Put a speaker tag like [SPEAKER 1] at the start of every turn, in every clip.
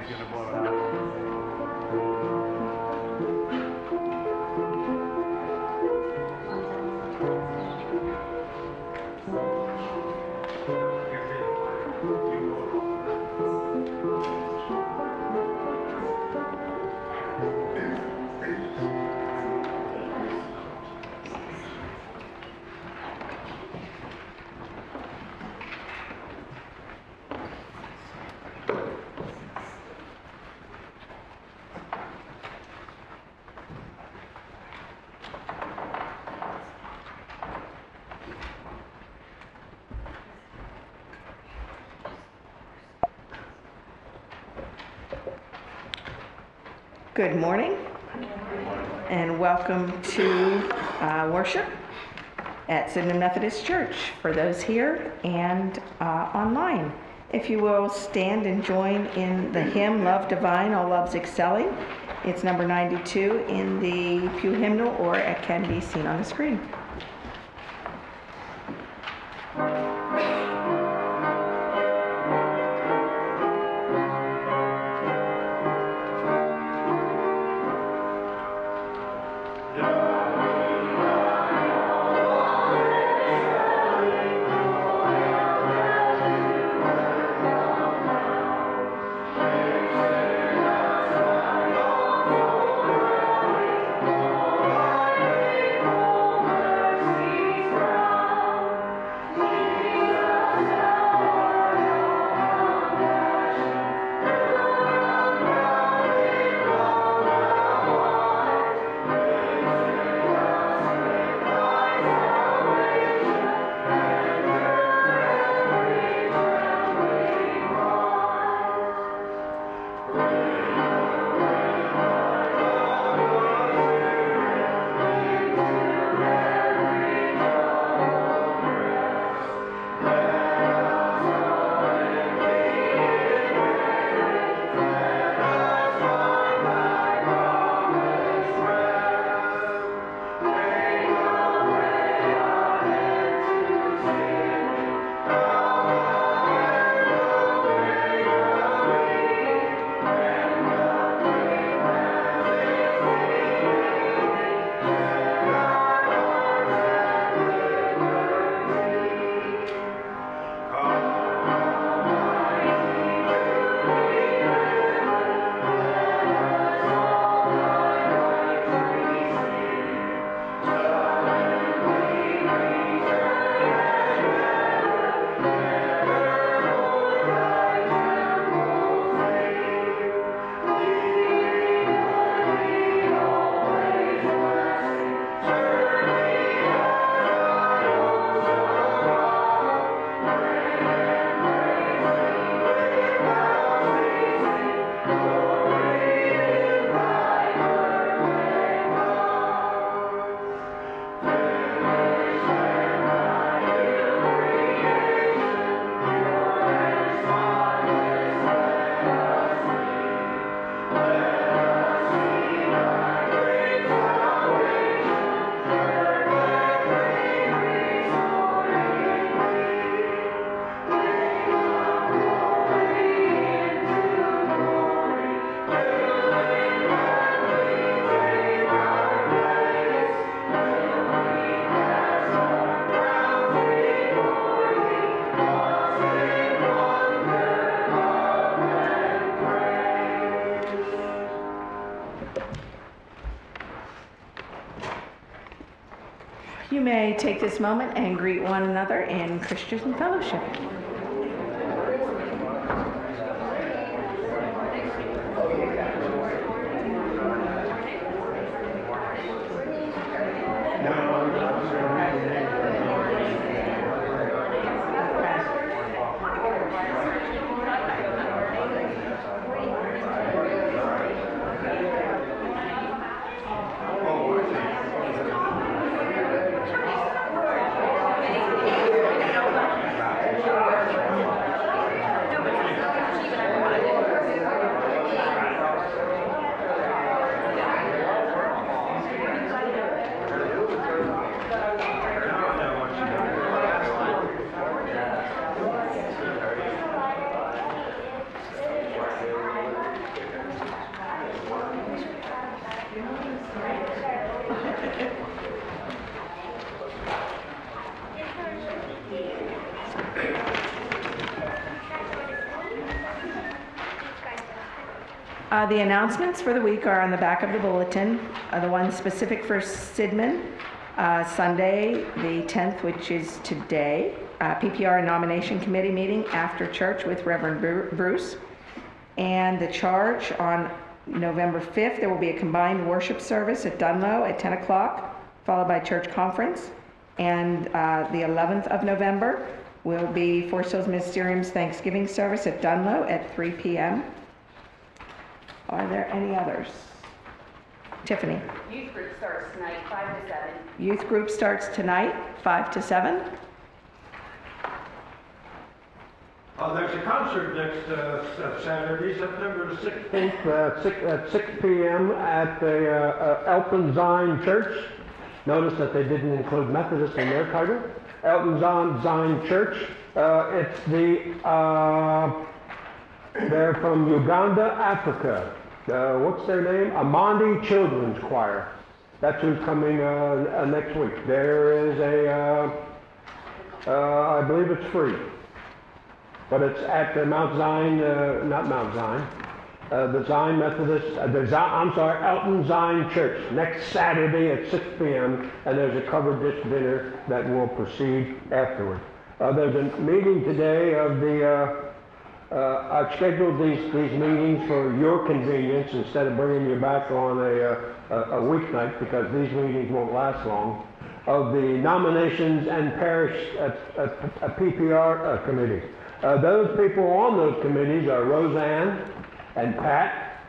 [SPEAKER 1] the fan's gonna blow it out.
[SPEAKER 2] Good morning, and welcome to uh, worship at Sidman Methodist Church for those here and uh, online. If you will stand and join in the hymn Love Divine, All Loves Excelling. It's number 92 in the Pew Hymnal, or it can be seen on the screen. Take this moment and greet one another in Christian fellowship. Uh, The announcements for the week are on the back of the bulletin. Uh, The one specific for Sidman, uh, Sunday, the 10th, which is today, uh, PPR nomination committee meeting after church with Reverend Bruce. And the charge on November 5th, there will be a combined worship service at Dunlo at 10 o'clock, followed by church conference. And uh, the 11th of November will be Forest Hills Ministerium's Thanksgiving service at Dunlo at 3 p.m. Are there any others? Tiffany,
[SPEAKER 3] Youth group starts tonight, five to seven.
[SPEAKER 2] youth group starts tonight, 5 to 7.
[SPEAKER 4] Uh, there's a concert next uh, Saturday, September the 16th, uh, six, at 6 p.m. at the uh, uh, Elton Zion Church. Notice that they didn't include Methodist in their title. Elton Zion, Zion Church. Uh, it's the, uh, they're from Uganda, Africa. Uh, what's their name? Amandi Children's Choir. That's who's coming uh, uh, next week. There is a, uh, uh, I believe it's free. But it's at the Mount Zion, not Mount Zion, the Zion Methodist, the Zion, I'm sorry, Elton Zion Church, next Saturday at 6 p.m. And there's a covered dish dinner that will proceed afterward. There's a meeting today of the, uh, I've scheduled these, these meetings for your convenience instead of bringing you back on a, uh, a, weeknight because these meetings won't last long. Of the nominations and parish uh, uh, uh, PPR uh, committees. Uh, those people on those committees are Roseanne and Pat,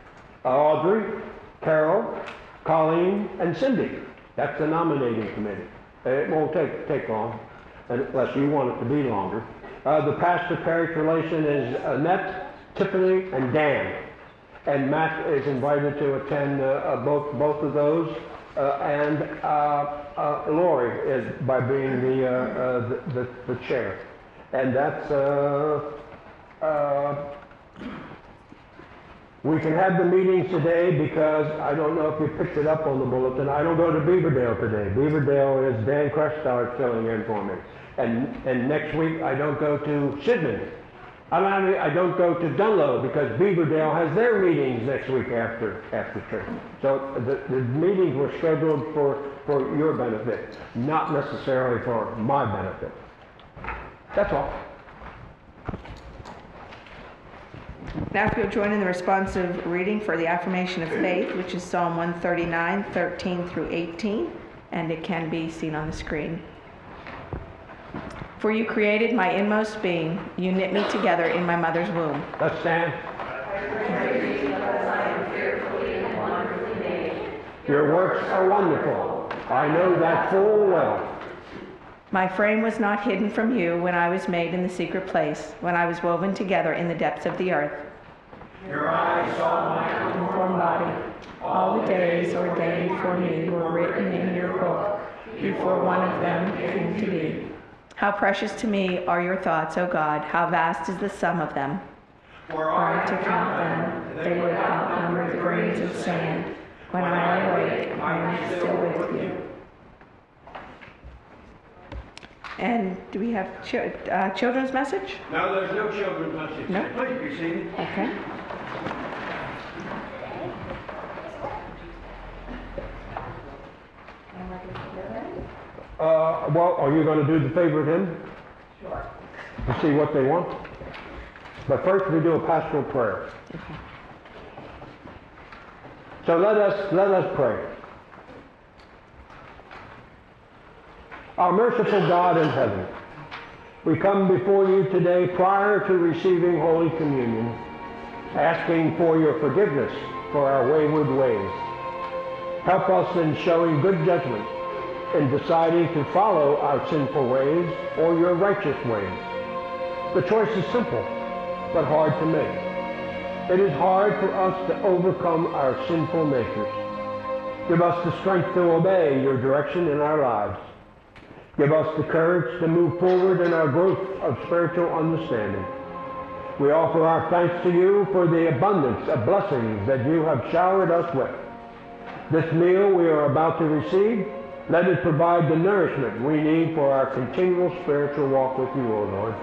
[SPEAKER 4] Audrey, Carol, Colleen, and Cindy. That's the nominating committee. It won't take, take long, unless you want it to be longer. Uh, the pastor parish relation is Annette, Tiffany, and Dan. And Matt is invited to attend uh, uh, both, both of those. Uh, and uh, uh, Lori is by being the, uh, uh, the, the, the chair. And that's, uh, uh, we can have the meetings today because I don't know if you picked it up on the bulletin. I don't go to Beaverdale today. Beaverdale is Dan Crestard filling in for me. And, and next week I don't go to Sidman. I I don't go to Dunlo because Beaverdale has their meetings next week after, after church. So the, the meetings were scheduled for, for your benefit, not necessarily for my benefit. That's all.
[SPEAKER 2] Now if you'll join in the responsive reading for the affirmation of faith, which is Psalm 139, 13 through 18, and it can be seen on the screen. For you created my inmost being, you knit me together in my mother's womb.
[SPEAKER 4] Let's stand. Your works are wonderful. I know that full well.
[SPEAKER 2] My frame was not hidden from you when I was made in the secret place, when I was woven together in the depths of the earth.
[SPEAKER 4] Your eyes saw my
[SPEAKER 2] Unformed body, all the days ordained for me were written in your book before one of them came to be. How precious to me are your thoughts, O God, how vast is the sum of them.
[SPEAKER 4] For
[SPEAKER 2] I to count them, they would outnumber the grains of sand. When I awake, I am still with you. And do we have chi- uh, children's message?
[SPEAKER 4] No, there's no children's message.
[SPEAKER 2] No?
[SPEAKER 4] Please be seated.
[SPEAKER 2] Okay.
[SPEAKER 4] Uh, well, are you going to do the favorite hymn? Sure. To see what they want? But first we do a pastoral prayer. Okay. So let us, let us pray. Our merciful God in heaven, we come before you today prior to receiving Holy Communion, asking for your forgiveness for our wayward ways. Help us in showing good judgment in deciding to follow our sinful ways or your righteous ways. The choice is simple, but hard to make. It is hard for us to overcome our sinful natures. Give us the strength to obey your direction in our lives. Give us the courage to move forward in our growth of spiritual understanding. We offer our thanks to you for the abundance of blessings that you have showered us with. This meal we are about to receive Let it provide the nourishment we need for our continual spiritual walk with you, O Lord.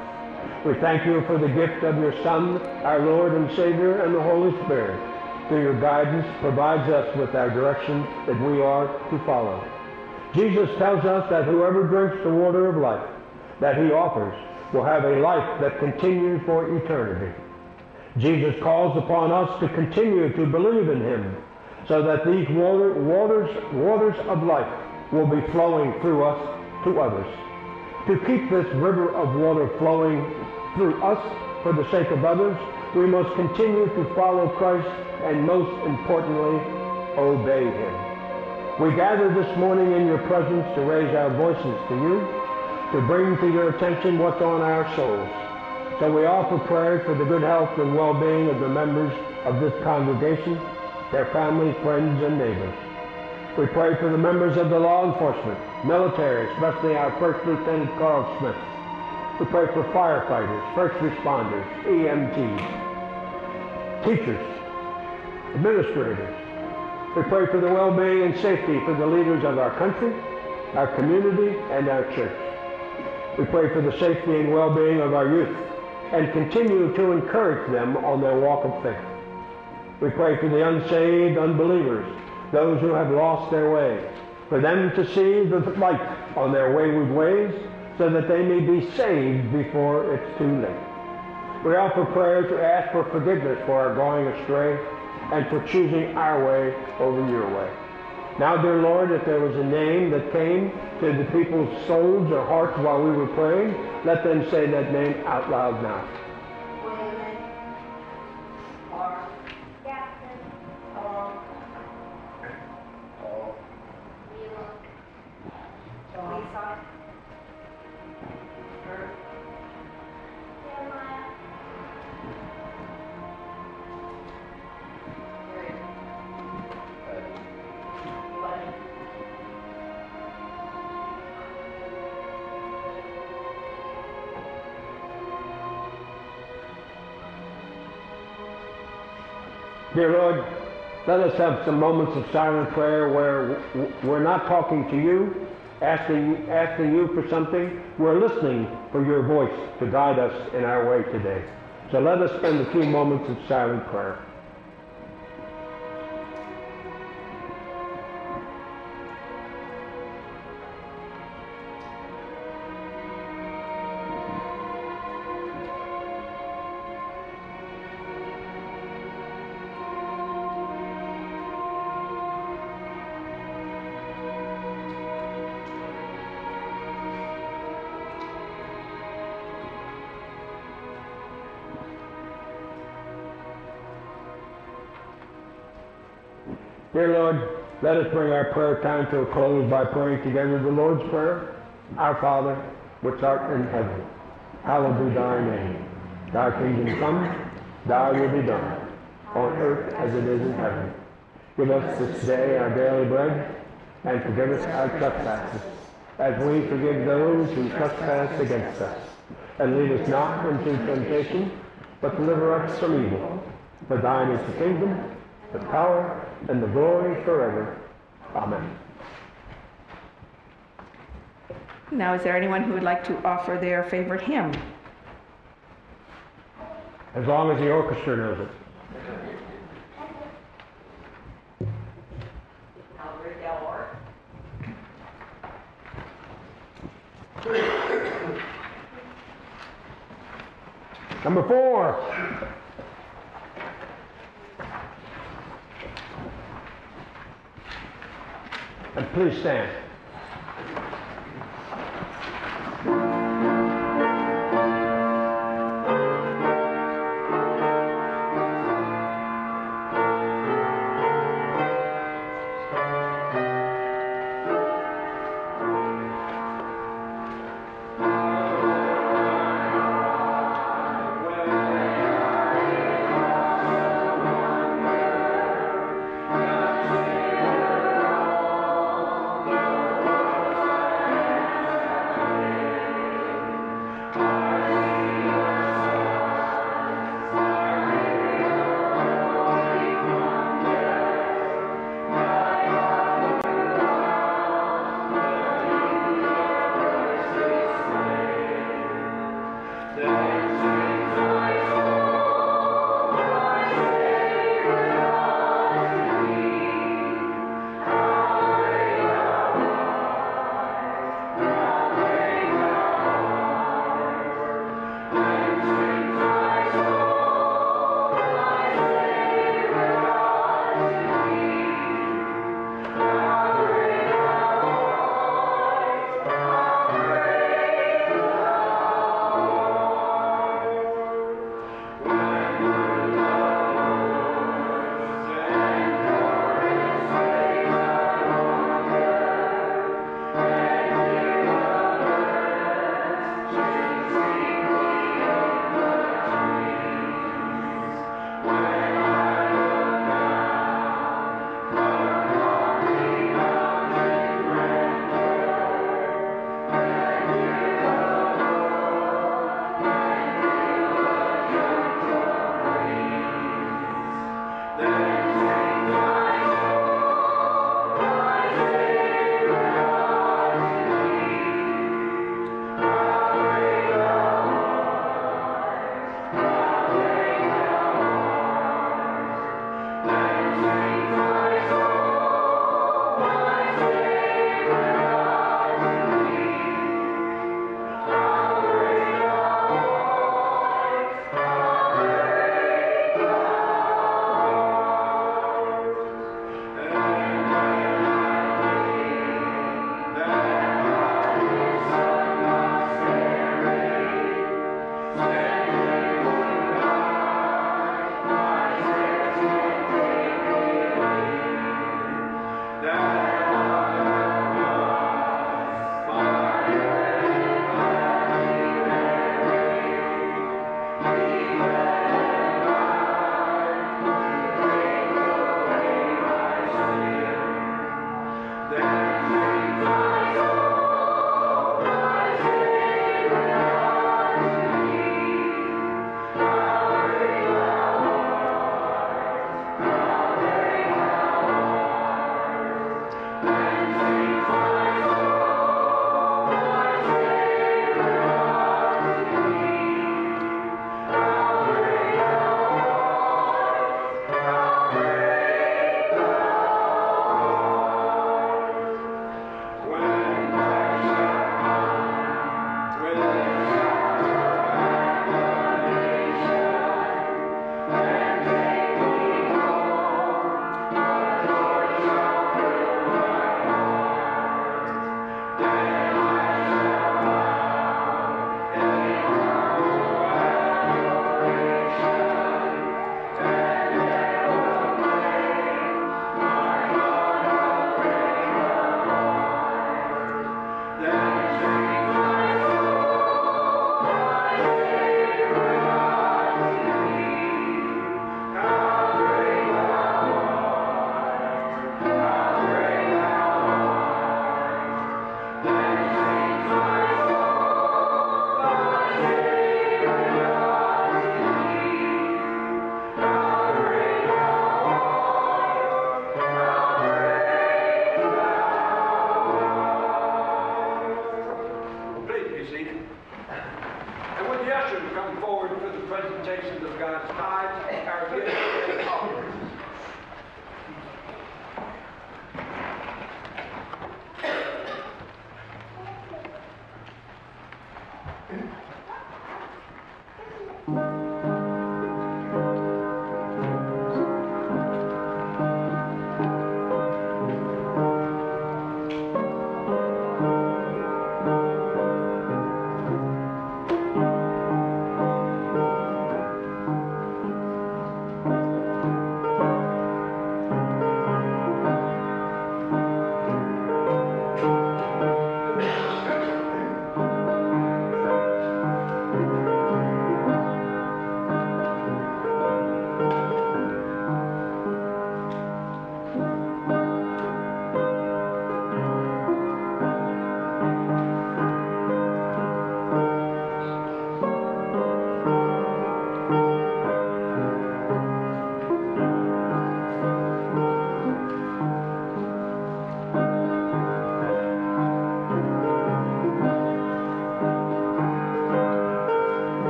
[SPEAKER 4] We thank you for the gift of your Son, our Lord and Savior, and the Holy Spirit. Through your guidance, provides us with our direction that we are to follow. Jesus tells us that whoever drinks the water of life that he offers will have a life that continues for eternity. Jesus calls upon us to continue to believe in him so that these water, waters, waters of life will be flowing through us to others. To keep this river of water flowing through us for the sake of others, we must continue to follow Christ and most importantly, obey him. We gather this morning in your presence to raise our voices to you, to bring to your attention what's on our souls. So we offer prayers for the good health and well-being of the members of this congregation, their families, friends, and neighbors. We pray for the members of the law enforcement, military, especially our First Lieutenant Carl Smith. We pray for firefighters, first responders, EMTs, teachers, administrators. We pray for the well-being and safety for the leaders of our country, our community, and our church. We pray for the safety and well-being of our youth and continue to encourage them on their walk of faith. We pray for the unsaved unbelievers, those who have lost their way, for them to see the light on their wayward ways so that they may be saved before it's too late. We offer prayer to ask for forgiveness for our going astray and for choosing our way over your way. Now, dear Lord, if there was a name that came to the people's souls or hearts while we were praying, let them say that name out loud now. Dear Lord, let us have some moments of silent prayer where we're not talking to you, asking, asking you for something. We're listening for your voice to guide us in our way today. So let us spend a few moments of silent prayer. Us bring our prayer time to a close by praying together the Lord's Prayer. Our Father, which art in heaven, hallowed be thy name. Thy kingdom come, thy will be done, on earth as it is in heaven. Give us this day our daily bread, and forgive us our trespasses, as we forgive those who trespass against us. And lead us not into temptation, but deliver us from evil. For thine is the kingdom, the power, and the glory forever. Amen.
[SPEAKER 2] Now, is there anyone who would like to offer their favorite hymn?
[SPEAKER 4] As long as the orchestra knows it. Number four. And please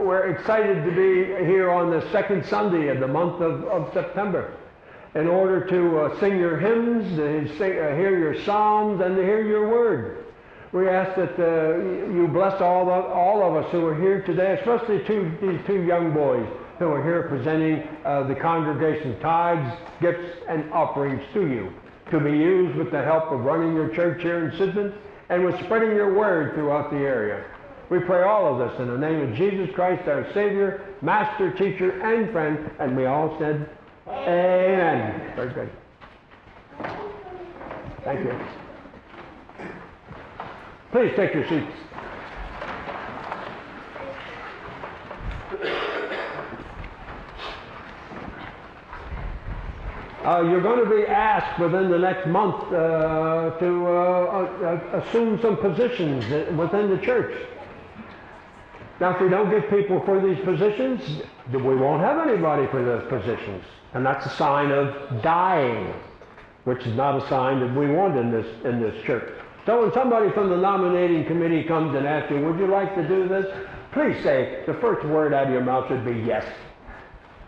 [SPEAKER 4] we're, excited to be here on the second Sunday of the month of, of September in order to uh, sing your hymns, to sing, uh, hear your psalms, and to hear your word. We ask that uh, you bless all of, all of us who are here today, especially two, these two young boys who are here presenting uh, the congregation's tithes, gifts, and offerings to you to be used with the help of running your church here in Sidman and with spreading your word throughout the area. We pray all of this in the name of Jesus Christ, our Savior, Master, Teacher, and Friend, and we all said, Amen. Very good. Thank you. Please take your seats. Uh, you're going to be asked within the next month uh, to uh, uh, assume some positions within the church. Now, if we don't get people for these positions, we won't have anybody for those positions. And that's a sign of dying, which is not a sign that we want in this, in this church. So when somebody from the nominating committee comes and asks you, would you like to do this? Please say, the first word out of your mouth should be yes.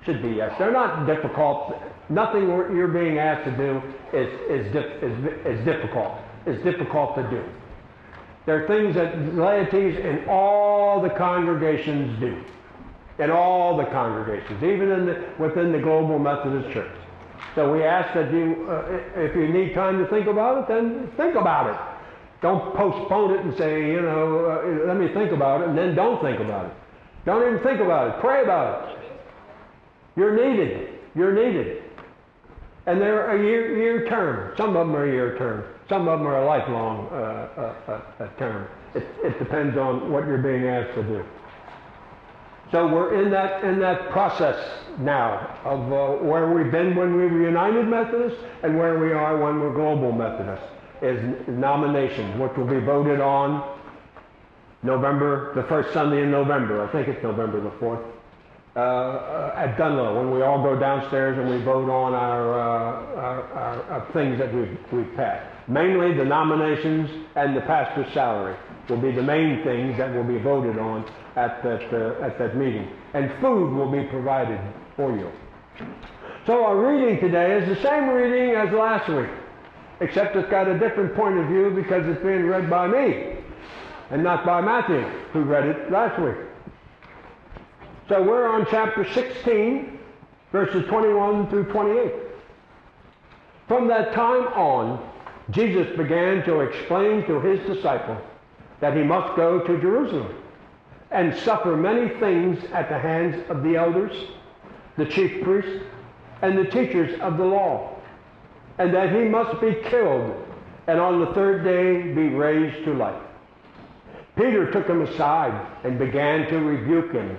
[SPEAKER 4] Should be yes. They're not difficult. Nothing you're being asked to do is, is, is, is difficult. It's difficult to do. There are things that laities in all the congregations do. In all the congregations, even in the, within the Global Methodist Church. So we ask that you, uh, if you need time to think about it, then think about it. Don't postpone it and say, you know, uh, let me think about it, and then don't think about it. Don't even think about it. Pray about it. You're needed. You're needed. And they're a year, year term. Some of them are a year term. Some of them are a lifelong uh, uh, uh, term. It, it depends on what you're being asked to do. So we're in that in that process now of uh, where we've been when we were United Methodists and where we are when we're Global Methodists is nominations, which will be voted on November, the first Sunday in November. I think it's November the 4th. Uh, at Dunlo, when we all go downstairs and we vote on our, uh, our, our, our, things that we've, we've passed. Mainly the nominations and the pastor's salary will be the main things that will be voted on at that, uh, at that meeting. And food will be provided for you. So our reading today is the same reading as last week, except it's got a different point of view because it's being read by me and not by Matthew, who read it last week. So we're on chapter 16, verses 21 through 28. From that time on, Jesus began to explain to his disciples that he must go to Jerusalem and suffer many things at the hands of the elders, the chief priests, and the teachers of the law, and that he must be killed and on the third day be raised to life. Peter took him aside and began to rebuke him.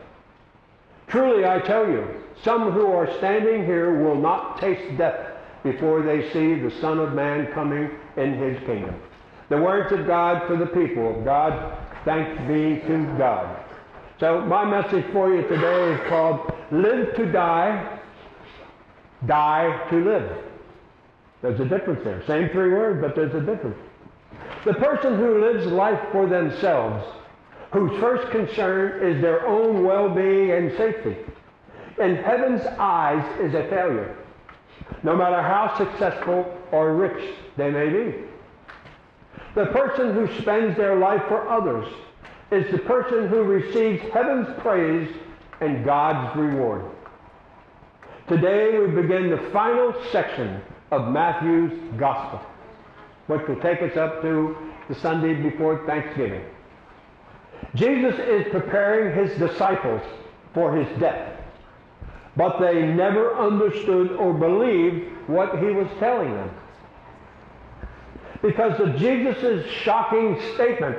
[SPEAKER 4] Truly, I tell you, some who are standing here will not taste death before they see the Son of Man coming in his kingdom. The words of God for the people of God. Thanks be to God. So my message for you today is called Live to Die, Die to Live. There's a difference there. Same three words, but there's a difference. The person who lives life for themselves whose first concern is their own well-being and safety, in heaven's eyes is a failure, no matter how successful or rich they may be. The person who spends their life for others is the person who receives heaven's praise and God's reward. Today we begin the final section of Matthew's Gospel, which will take us up to the Sunday before Thanksgiving. Jesus is preparing his disciples for his death, but they never understood or believed what he was telling them. Because of Jesus' shocking statement,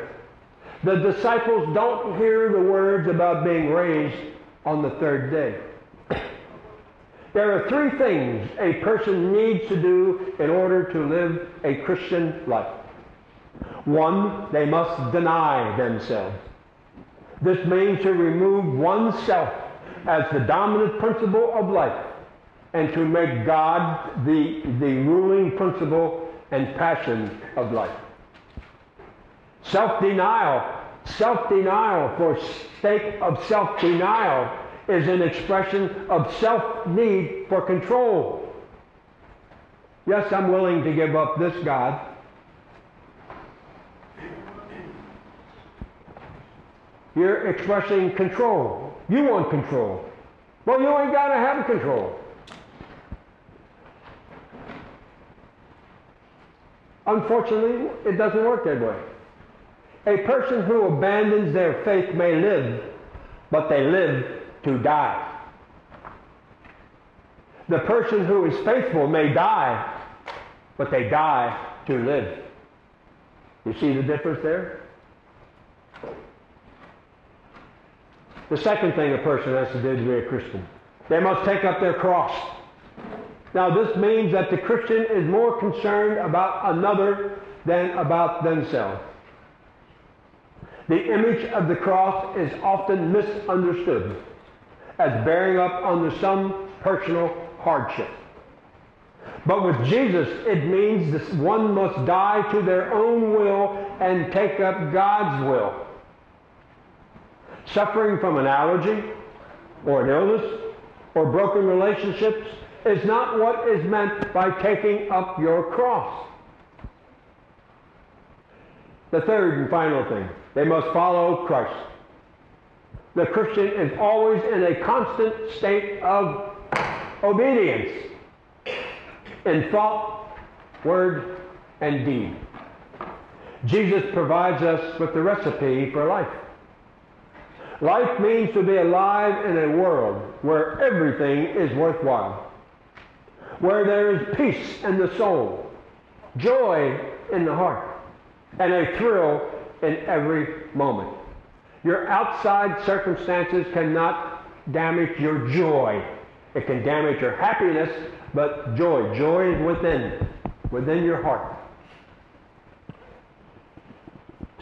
[SPEAKER 4] the disciples don't hear the words about being raised on the third day. There are three things a person needs to do in order to live a Christian life. One, they must deny themselves. This means to remove oneself as the dominant principle of life and to make God the, the ruling principle and passion of life. Self-denial, self-denial for sake of self-denial is an expression of self-need for control. Yes, I'm willing to give up this God. You're expressing control. You want control. Well, you ain't got to have control. Unfortunately, it doesn't work that way. A person who abandons their faith may live, but they live to die. The person who is faithful may die, but they die to live. You see the difference there? The second thing a person has to do to be a Christian, they must take up their cross. Now, this means that the Christian is more concerned about another than about themselves. The image of the cross is often misunderstood as bearing up under some personal hardship. But with Jesus, it means that one must die to their own will and take up God's will. Suffering from an allergy or an illness or broken relationships is not what is meant by taking up your cross. The third and final thing, they must follow Christ. The Christian is always in a constant state of obedience in thought, word, and deed. Jesus provides us with the recipe for life. Life means to be alive in a world where everything is worthwhile, where there is peace in the soul, joy in the heart, and a thrill in every moment. Your outside circumstances cannot damage your joy. It can damage your happiness, but joy, joy is within, within your heart.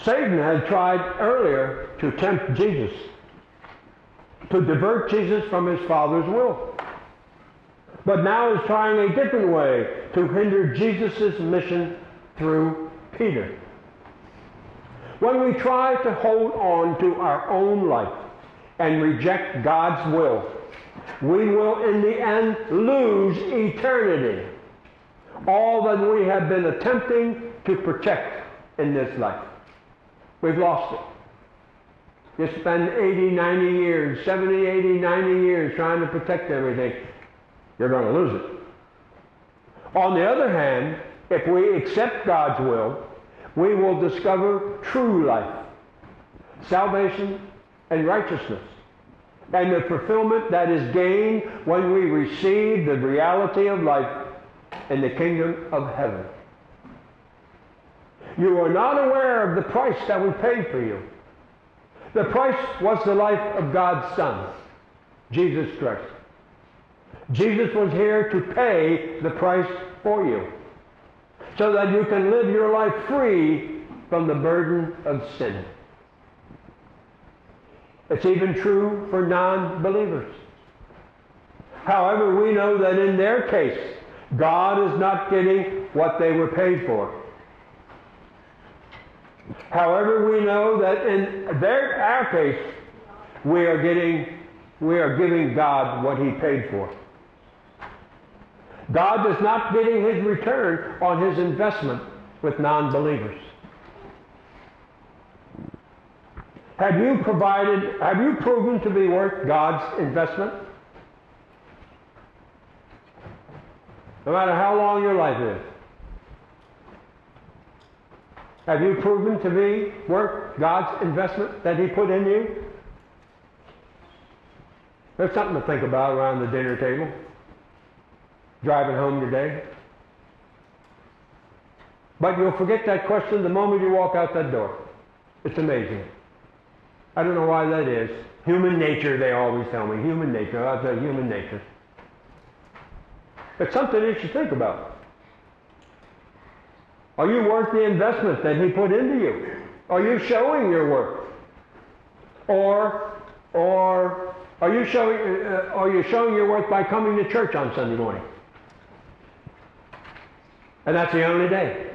[SPEAKER 4] Satan had tried earlier to tempt Jesus, to divert Jesus from his Father's will. But now he's trying a different way to hinder Jesus' mission through Peter. When we try to hold on to our own life and reject God's will, we will in the end lose eternity. All that we have been attempting to protect in this life. We've lost it. You spend 80, 90 years, 70, 80, 90 years trying to protect everything. You're going to lose it. On the other hand, if we accept God's will, we will discover true life, salvation, and righteousness, and the fulfillment that is gained when we receive the reality of life in the kingdom of heaven. You are not aware of the price that we paid for you. The price was the life of God's Son, Jesus Christ. Jesus was here to pay the price for you so that you can live your life free from the burden of sin. It's even true for non-believers. However, we know that in their case, God is not getting what they were paid for. However, we know that in their our case, we are getting we are giving God what he paid for. God is not getting his return on his investment with non-believers. Have you provided, have you proven to be worth God's investment? no matter how long your life is. Have you proven to be worth God's investment that He put in you? There's something to think about around the dinner table, driving home today. But you'll forget that question the moment you walk out that door. It's amazing. I don't know why that is. Human nature, they always tell me. Human nature. I'll say human nature. It's something you should think about. Are you worth the investment that he put into you? Are you showing your worth? Or, or are you showing, uh, are you showing your worth by coming to church on Sunday morning? And that's the only day.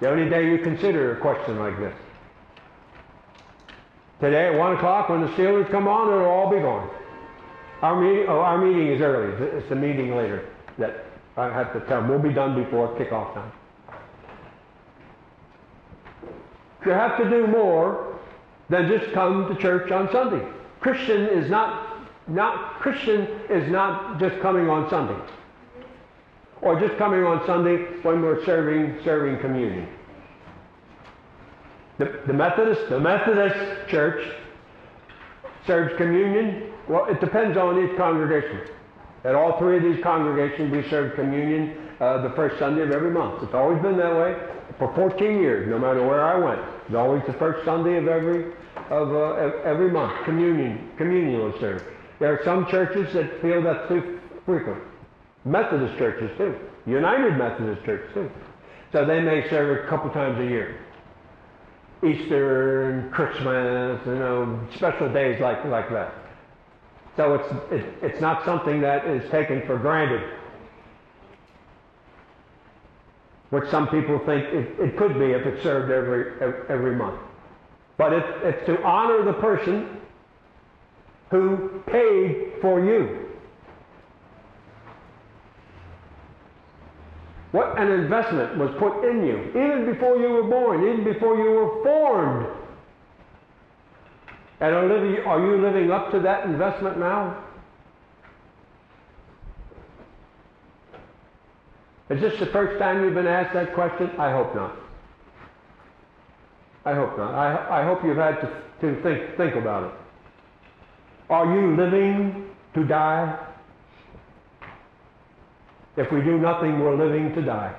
[SPEAKER 4] The only day you consider a question like this. Today at 1 o'clock when the Steelers come on, it'll all be gone. Our meeting, oh, our meeting is early. It's the meeting later that I have to tell them. We'll be done before kickoff time. You have to do more than just come to church on Sunday. Christian is not, not Christian is not just coming on Sunday. Or just coming on Sunday when we're serving serving communion. The, the Methodist, the Methodist Church serves communion. Well, it depends on each congregation. At all three of these congregations, we serve communion uh, the first Sunday of every month. It's always been that way for 14 years, no matter where I went. It's always the first Sunday of every of uh, every month. Communion, communion was served. There are some churches that feel that's too frequent. Methodist churches too. United Methodist Church too. So they may serve a couple times a year. Easter and Christmas, you know, special days like like that. So it's it, it's not something that is taken for granted, which some people think it, it could be if it's served every every month. But it, it's to honor the person who paid for you. What an investment was put in you, even before you were born, even before you were formed. And are, living, are you living up to that investment now? Is this the first time you've been asked that question? I hope not. I hope not. I, I hope you've had to, to think, think about it. Are you living to die? If we do nothing, we're living to die.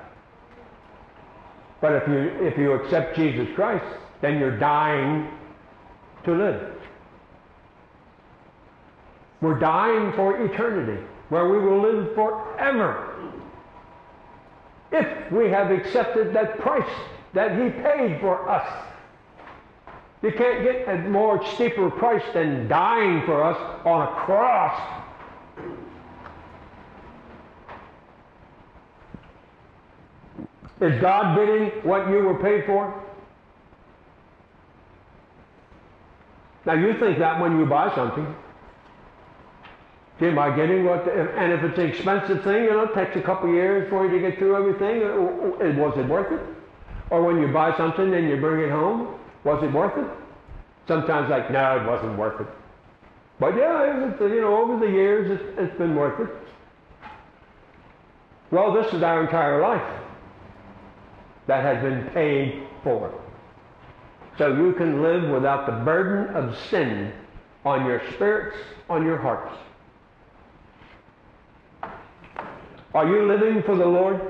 [SPEAKER 4] But if you, if you accept Jesus Christ, then you're dying to live. We're dying for eternity, where we will live forever. If we have accepted that price that He paid for us. You can't get a more steeper price than dying for us on a cross. Is God bidding what you were paid for? Now you think that when you buy something. Am I getting what? and if it's an expensive thing, you know, it takes a couple years for you to get through everything. Uh, was it worth it? Or when you buy something and you bring it home, was it worth it? Sometimes like, no, it wasn't worth it. But yeah, it, you know, over the years, it's, it's been worth it. Well, this is our entire life that has been paid for. So you can live without the burden of sin on your spirits, on your hearts. Are you living for the Lord?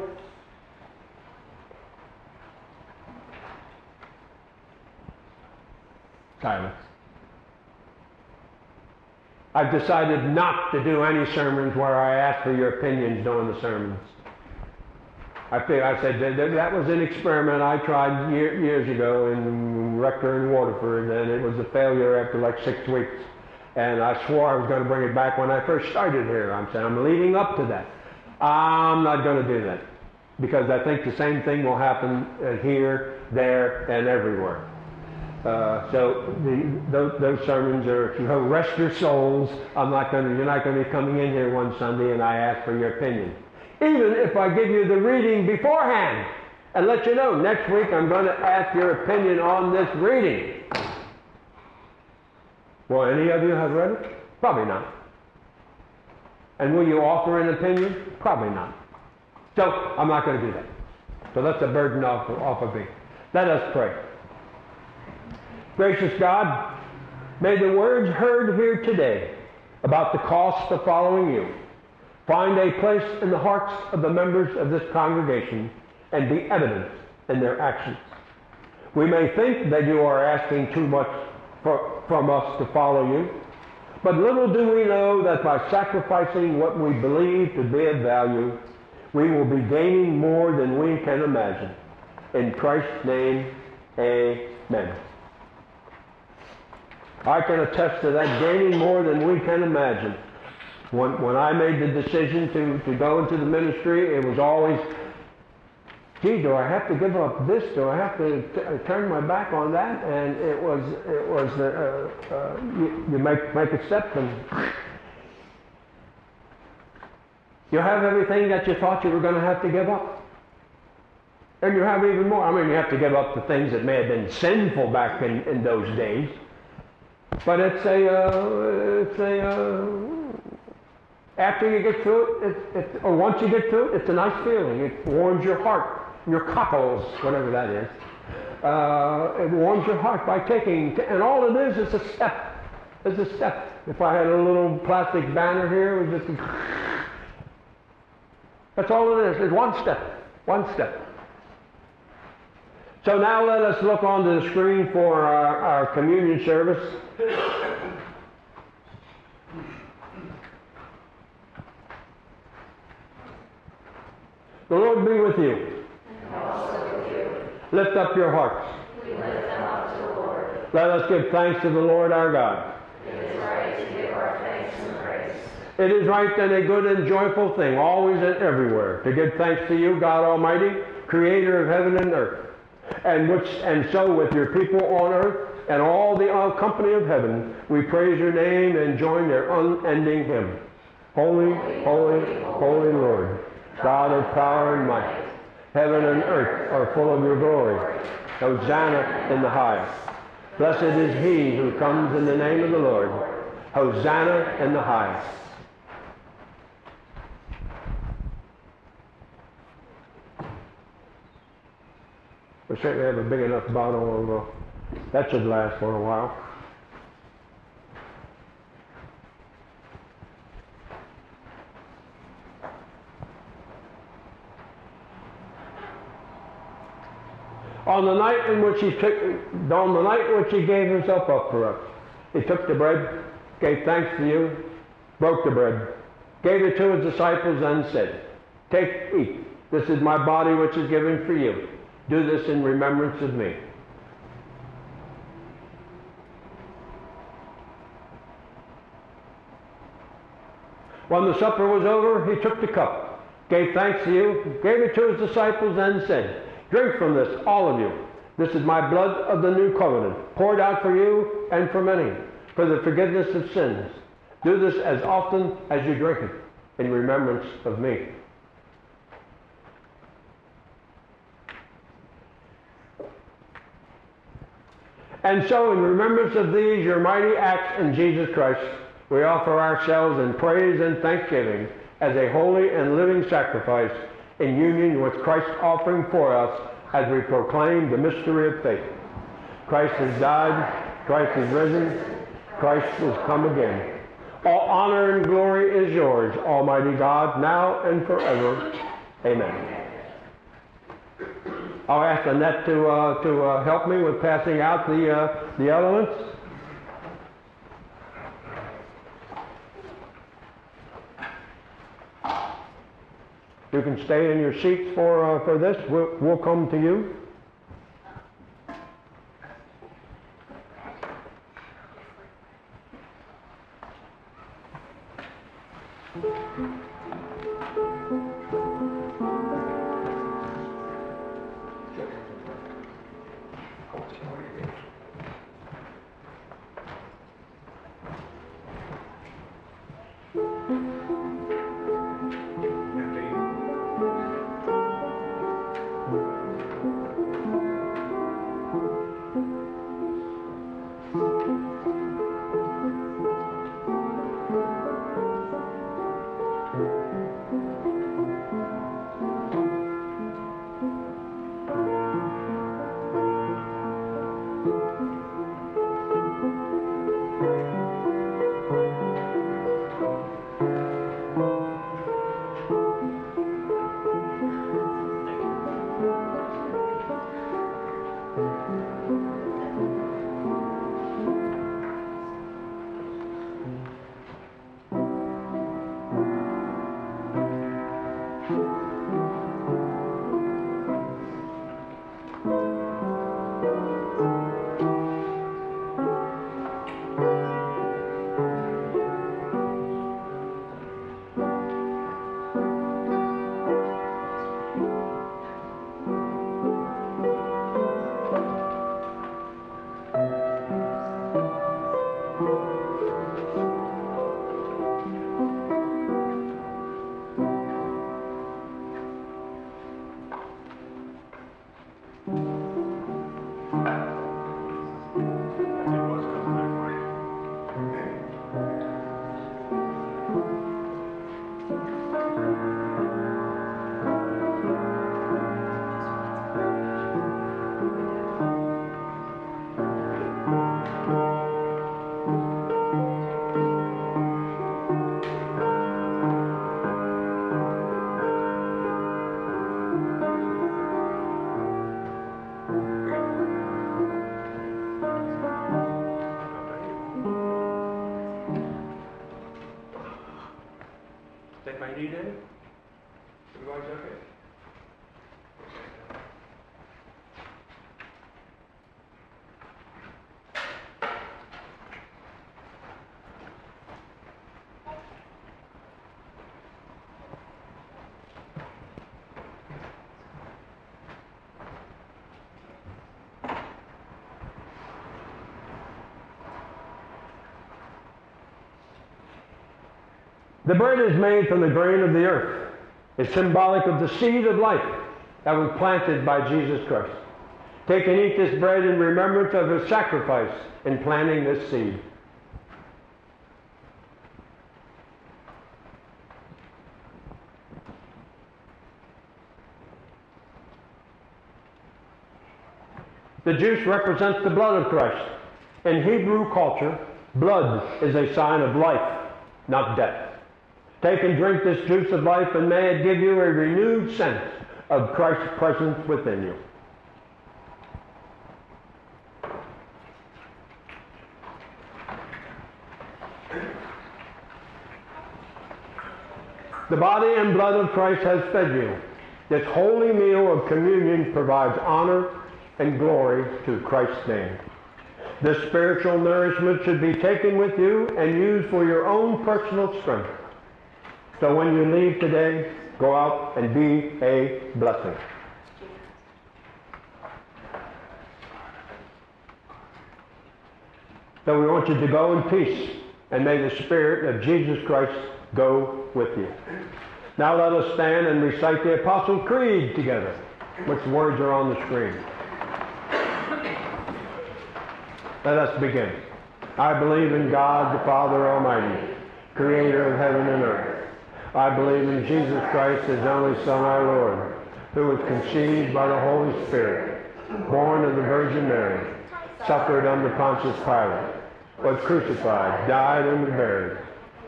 [SPEAKER 4] Silence. I've decided not to do any sermons where I ask for your opinions during the sermons. I, I said that, that was an experiment I tried year, years ago in Rector in Waterford, and it was a failure after like six weeks. And I swore I was going to bring it back when I first started here. I'm saying I'm leading up to that. I'm not going to do that because I think the same thing will happen here, there, and everywhere. Uh, so the, those, those, sermons are, rest your souls. I'm not going to, you're not going to be coming in here one Sunday and I ask for your opinion. Even if I give you the reading beforehand and let you know next week I'm going to ask your opinion on this reading. Will any of you have read it? Probably not. And will you offer an opinion? Probably not. So I'm not going to do that. So that's a burden off, off of me. Let us pray. Gracious God, may the words heard here today about the cost of following you find a place in the hearts of the members of this congregation and be evident in their actions. We may think that you are asking too much for, from us to follow you, but little do we know that by sacrificing what we believe to be of value, we will be gaining more than we can imagine. In Christ's name, amen. I can attest to that gaining more than we can imagine. When, when I made the decision to, to go into the ministry, it was always, gee, do I have to give up this? Do I have to t- turn my back on that? And it was, it was, uh, uh, you, you make, make a you have everything that you thought you were going to have to give up. And you have even more. I mean, you have to give up the things that may have been sinful back in, in those days. But it's a, uh, it's a, uh, after you get through it, it, it, or once you get through it, it's a nice feeling. It warms your heart, your cockles, whatever that is. Uh, it warms your heart by taking, and all it is is a step. It's a step. If I had a little plastic banner here, it was just, that's all it is. It's one step. One step. So now let us look onto the screen for our, our communion service. The Lord be with you. Lift up your hearts. We lift them up to the Lord. Let us give thanks to the Lord our God. It is right to give our thanks and praise. It is right and a good and joyful thing, always and everywhere, to give thanks to you, God Almighty, creator of heaven and earth. And which and so with your people on earth and all the company of heaven, we praise your name and join their unending hymn. Holy, holy, holy Lord, God of power and might. Heaven and earth are full of your glory. Hosanna in the highest. Blessed is he who comes in the name of the Lord. Hosanna in the highest. We certainly have a big enough bottle of, uh, that should last for a while. On the night in which he took, on the night which he gave himself up for us, he took the bread, gave thanks to you, broke the bread, gave it to his disciples, and said, Take, eat. This is my body which is given for you. Do this in remembrance of me. When the supper was over, he took the cup, gave thanks to you, gave it to his disciples, and said, Drink from this, all of you. This is my blood of the new covenant, poured out for you and for many, for the forgiveness of sins. Do this as often as you drink it, in remembrance of me. And so, in remembrance of these, your mighty acts in Jesus Christ, we offer ourselves in praise and thanksgiving as a holy and living sacrifice in union with Christ's offering for us as we proclaim the mystery of faith. Christ has died, Christ is risen, Christ has come again. All honor and glory is yours, Almighty God, now and forever. Amen. I'll ask Annette to, uh, to uh, help me with passing out the, uh, the elements. You can stay in your seats for, uh, for this. We'll, we'll come to you. The bread is made from the grain of the earth. It's symbolic of the seed of life that was planted by Jesus Christ. Take and eat this bread in remembrance of his sacrifice in planting this seed. The juice represents the blood of Christ. In Hebrew culture, blood is a sign of life, not death. Take and drink this juice of life, and may it give you a renewed sense of Christ's presence within you. The body and blood of Christ has fed you. This holy meal of communion provides honor and glory to Christ's name. This spiritual nourishment should be taken with you and used for your own personal strength. So when you leave today, go out and be a blessing. So we want you to go in peace, and may the Spirit of Jesus Christ go with you. Now let us stand and recite the Apostle Creed together, which words are on the screen. Let us begin. I believe in God the Father Almighty, creator of heaven and earth. I believe in Jesus Christ, his only Son, our Lord, who was conceived by the Holy Spirit, born of the Virgin Mary, suffered under Pontius Pilate, was crucified, died, and buried.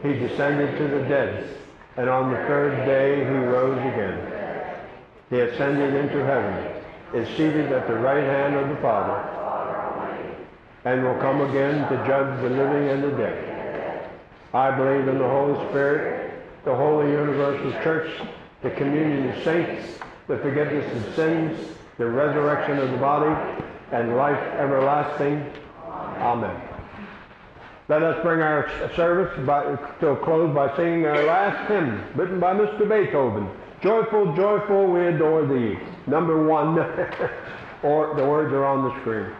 [SPEAKER 4] He descended to the dead, and on the third day he rose again. He ascended into heaven, is seated at the right hand of the Father, and will come again to judge the living and the dead. I believe in the Holy Spirit, the holy universal church, the communion of saints, the forgiveness of sins, the resurrection of the body, and life everlasting. Amen. Let us bring our service by, to a close by singing our last hymn, written by Mr. Beethoven. Joyful, joyful, we adore thee. Number one, or the words are on the screen.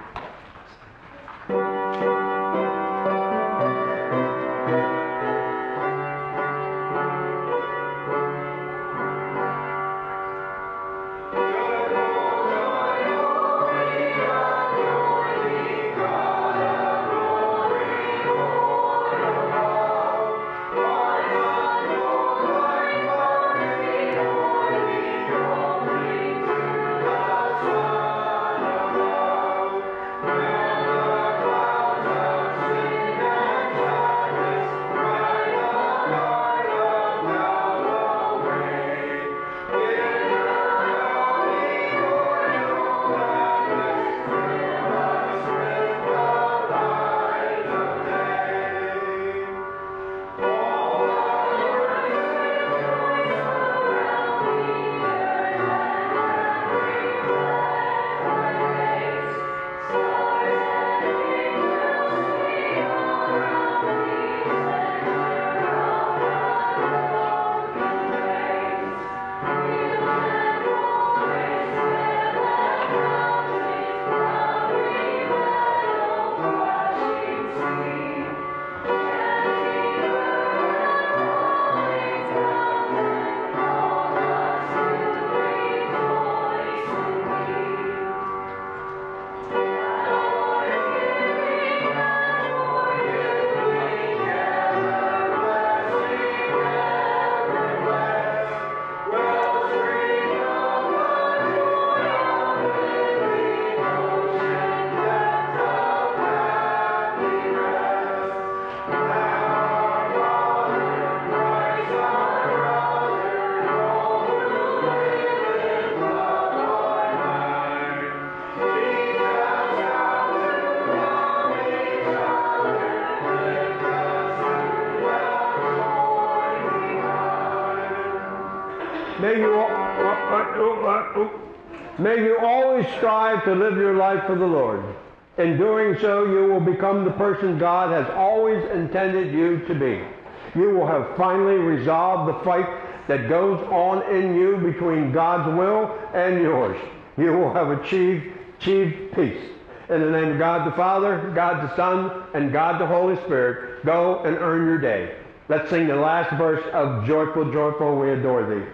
[SPEAKER 4] Life for the Lord. In doing so, you will become the person God has always intended you to be. You will have finally resolved the fight that goes on in you between God's will and yours. You will have achieved, achieved peace. In the name of God the Father, God the Son, and God the Holy Spirit, go and earn your day. Let's sing the last verse of Joyful, Joyful, We Adore Thee.